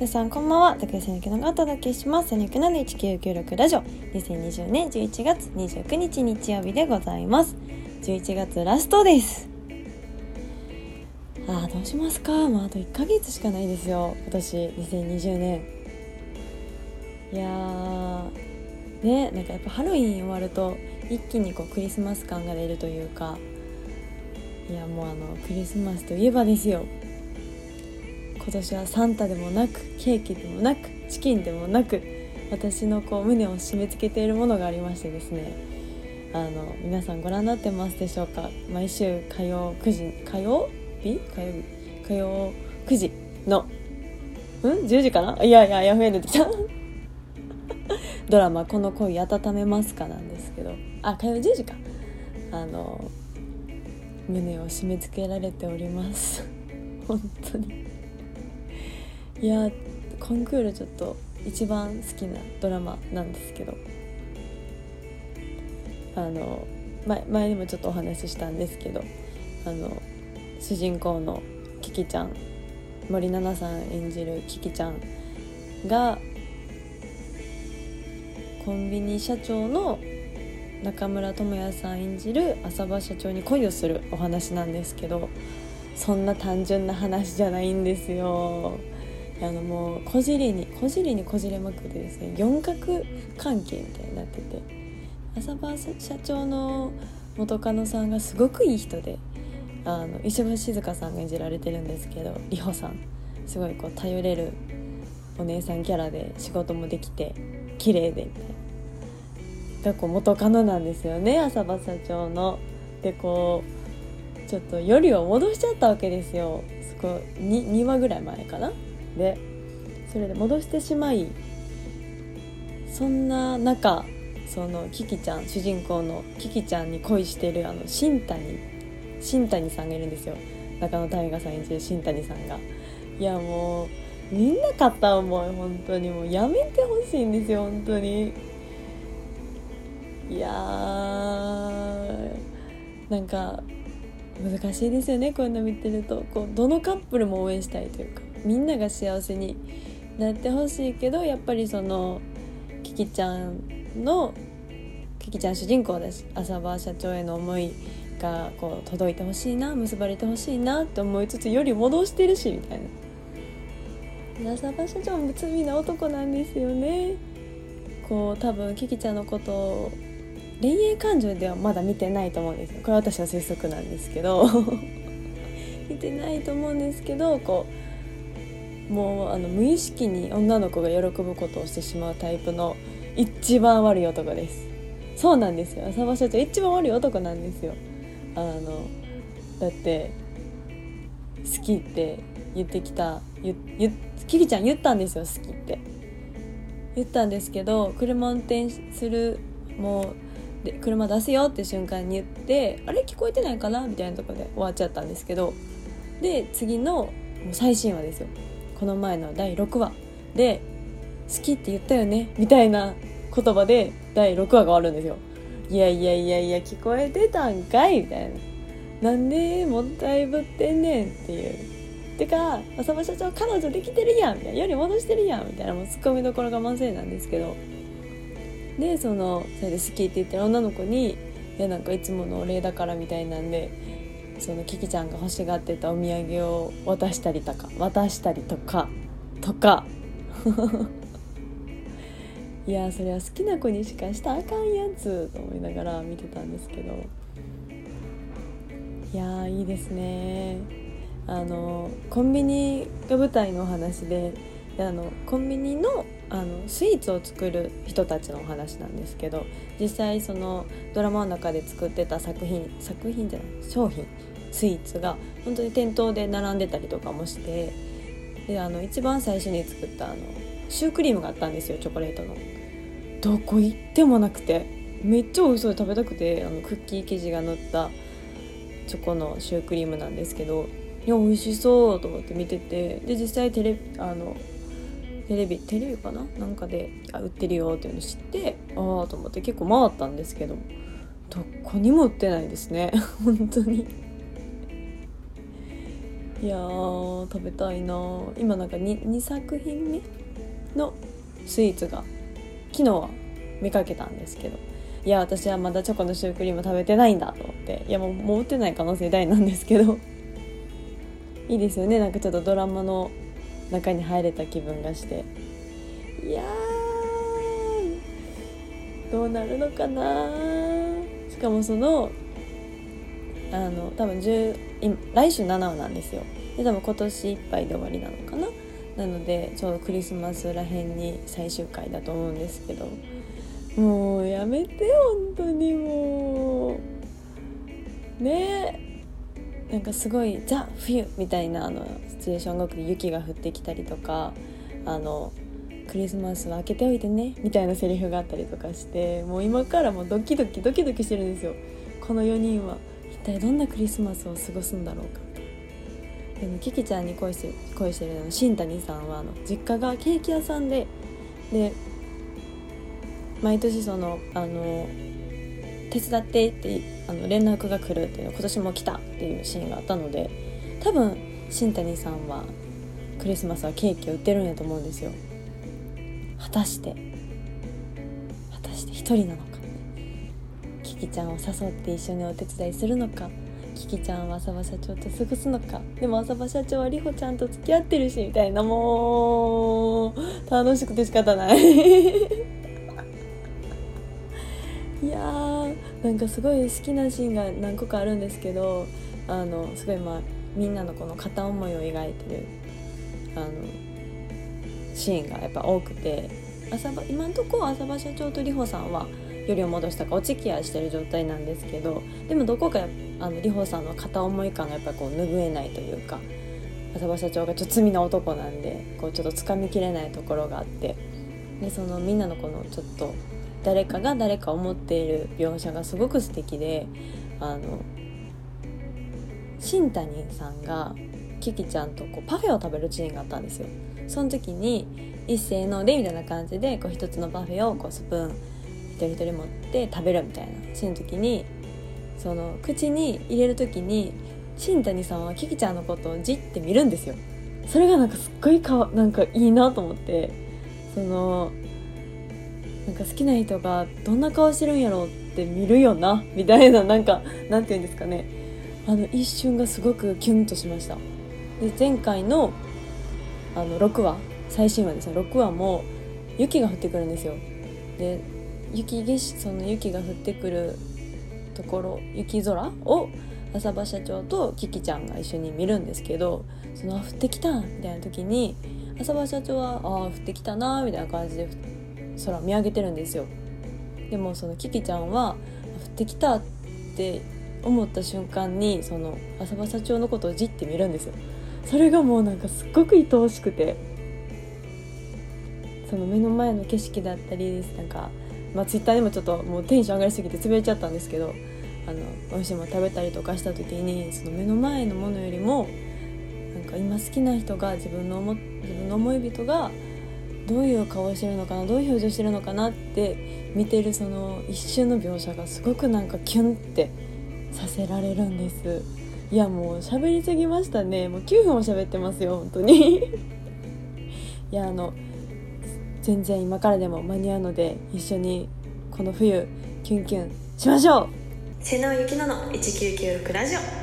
皆さんこんばんは。竹内千秋のがお届けします。千秋の1996ラジオ。2020年11月29日日曜日でございます。11月ラストです。あーどうしますか？まああと1ヶ月しかないですよ。今年2020年。いやーねなんかやっぱハロウィン終わると一気にこうクリスマス感が出るというか。いやもうあのクリスマスといえばですよ。今年はサンタでもなくケーキでもなくチキンでもなく私のこう胸を締め付けているものがありましてですね。あの皆さんご覧になってますでしょうか？毎週火曜9時火曜日？火曜日？火曜9時のうん？10時かな？いやいやヤフー出てきた。ドラマ「この恋温めますか?」なんですけど。あ火曜10時か。あの胸を締め付けられております。本当に。いやコンクールちょっと一番好きなドラマなんですけど。あの前前にもちょっとお話ししたんですけど。あの主人公のキキちゃん森七菜さん演じるキキちゃんがコンビニ社長の中村智也さん演じる浅場社長に恋をするお話なんですけど。そんな単純な話じゃないんですよ。あのもうこじりにこじりにこじれまくってですね四角関係みたいになってて浅場社長の元カノさんがすごくいい人であの石橋静香さんが演じられてるんですけど里穂さんすごいこう頼れるお姉さんキャラで仕事もできて綺麗でみたいな。が元カノなんですよね浅場社長の。でこうちょっとよりを戻しちゃったわけですよ。そこ 2, 2話ぐらい前かな。でそれで戻してしまいそんな中そのキキちゃん主人公のキキちゃんに恋してるあの新谷新谷さんがいるんですよ。中野大河さん演じる新谷さんが。いやもうみんな片思い本当に。もうやめてほしいんですよ本当に。いやーなんか難しいですよねこういうの見てると。こうどのカップルも応援したいというか。みんなが幸せになってほしいけどやっぱりそのキキちゃんのキキちゃん主人公だし浅場社長への思いがこう届いてほしいな結ばれてほしいなって思いつつより戻してるしみたいな。浅場社長も罪な男なんですよね。こう多分キキちゃんのことを恋愛感情ではまだ見てないと思うんですよ。これ私の推測なんですけど。見てないと思うんですけどこうもうあの無意識に女の子が喜ぶことをしてしまうタイプの一番悪い男です。そうなんですよ。浅場社長一番悪い男なんですよ。あのだって好きって言ってきたゆゆキキちゃん言ったんですよ好きって。言ったんですけど車運転するもうで車出すよって瞬間に言ってあれ？聞こえてないかな？みたいなとこで終わっちゃったんですけどで次のもう最新話ですよ。この前の第6話で「好きって言ったよね」みたいな言葉で第6話が終わるんですよ。いやいやいやいや聞こえてたんかいみたいな。なんでもったいぶってんねんっていう。てか浅場社長彼女できてるやんみたいな。より戻してるやんみたいな。もうツッコミどころが満載なんですけど。でそのそれで好きって言ってる女の子に「いやなんかいつものお礼だから」みたいなんでそのキキちゃんが欲しがってたお土産を渡したりとか渡したりとかとか。いやそれは好きな子にしかしたあかんやつと思いながら見てたんですけど。いやいいですね。あのコンビニが舞台のお話でであのコンビニのあのスイーツを作る人たちのお話なんですけど実際そのドラマの中で作ってた作品作品じゃない商品スイーツが本当に店頭で並んでたりとかもしてであの一番最初に作ったあのシュークリームがあったんですよチョコレートの。どこ行ってもなくて。めっちゃ美味しそうで食べたくてあのクッキー生地が乗ったチョコのシュークリームなんですけどいや美味しそうと思って見ててで実際テレあのテレビテレビかな？なんかであ売ってるよっていうの知ってああと思って結構回ったんですけどどこにも売ってないですね。本当に。いやー食べたいな。今なんか 2, 2作品目のスイーツが昨日は見かけたんですけど。いや私はまだチョコのシュークリーム食べてないんだと思って。いやもうもう売ってない可能性大なんですけど。いいですよね。なんかちょっとドラマの中に入れた気分がして。いやどうなるのかなしかもそのあの多分10来週7話なんですよ。で多分今年いっぱいで終わりなのかな。なのでちょうどクリスマスらへんに最終回だと思うんですけど。もうやめて本当にもう。ね。えなんかすごい「ザ・冬」みたいなあのシチュエーションが多くて雪が降ってきたりとかあのクリスマスは開けておいてねみたいなセリフがあったりとかしてもう今からもドキドキドキドキしてるんですよ。この4人は。体どんなクリスマスを過ごすんだろうか。でもキキちゃんに恋して恋してるの新谷さんはあの実家がケーキ屋さんでで毎年そのあの手伝ってってあの連絡が来るっていうの今年も来たっていうシーンがあったので多分新谷さんはクリスマスはケーキを売ってるんやと思うんですよ。果たして。果たして一人なのキちゃんを誘って一緒にお手伝いするのかキキちゃんは浅場社長と過ごすのか。でも浅場社長は里穂ちゃんと付き合ってるしみたいなもう楽しくて仕方ない。いやーなんかすごい好きなシーンが何個かあるんですけどあのすごいまあみんなのこの片思いを描いてるあのシーンがやっぱ多くて。朝場今んとこ浅場社長と里穂さんはよりを戻したかお付き合いしてる状態なんですけどでもどこかあの里穂さんの片思い感がやっぱこう拭えないというか浅場社長がちょっと罪な男なんでこうちょっとつかみきれないところがあってでそのみんなのこのちょっと誰かが誰かを思っている描写がすごく素敵であの新谷さんがキキちゃんとこうパフェを食べるシーンがあったんですよ。その時に一斉のでみたいな感じでこう一つのパフェをこうスプーン一人一人持って食べるみたいなシーンの時にその口に入れる時に新谷さんはキキちゃんのことをじって見るんですよ。それがなんかすっごいかなんかいいなと思ってそのなんか好きな人がどんな顔してるんやろうって見るよなみたいななんかなんて言うんですかね。あの一瞬がすごくキュンとしました。で前回のあの6話最新話ですね。6話も雪が降ってくるんですよ。で雪景色その雪が降ってくるところ雪空を浅場社長とキキちゃんが一緒に見るんですけどその降ってきたみたいな時に浅場社長は「ああ降ってきたな」みたいな感じで空見上げてるんですよ。でもそのキキちゃんは降ってきたって思った瞬間にその浅場社長のことをじって見るんですよ。それがもうなんかすっごく愛おしくて。その目の前の景色だったりなんか、まあ、ツイッターでもちょっともうテンション上がりすぎて潰れちゃったんですけどあの美味しいもの食べたりとかした時にその目の前のものよりもなんか今好きな人が自分の思自分の思い人がどういう顔してるのかなどういう表情してるのかなって見てるその一瞬の描写がすごくなんかキュンってさせられるんです。いやもう喋りすぎましたね。もう9分も喋ってますよ本当に。いやあの全然今からでも間に合うので一緒にこの冬キュンキュンしましょう。瀬野ゆきのの1996ラジオ。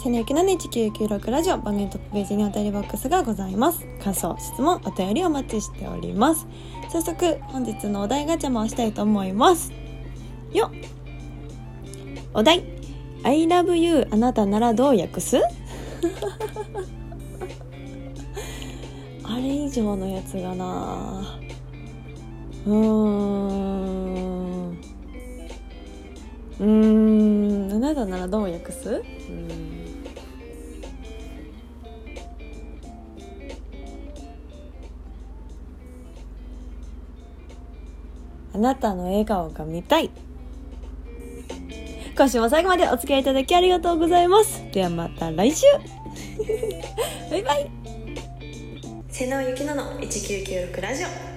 瀬野ゆきの1996ラジオ番組トップページにお便りボックスがございます。感想、質問、お便りお待ちしております。早速、本日のお題ガチャもしたいと思います。よお題。I love you あなたならどう訳す？あれ以上のやつがな。うーん。うーん。あなたならどう訳す？うん。あなたの笑顔が見たい。今週も最後までお付き合いいただきありがとうございます。ではまた来週 バイバイ瀬能ゆきのの1996ラジオ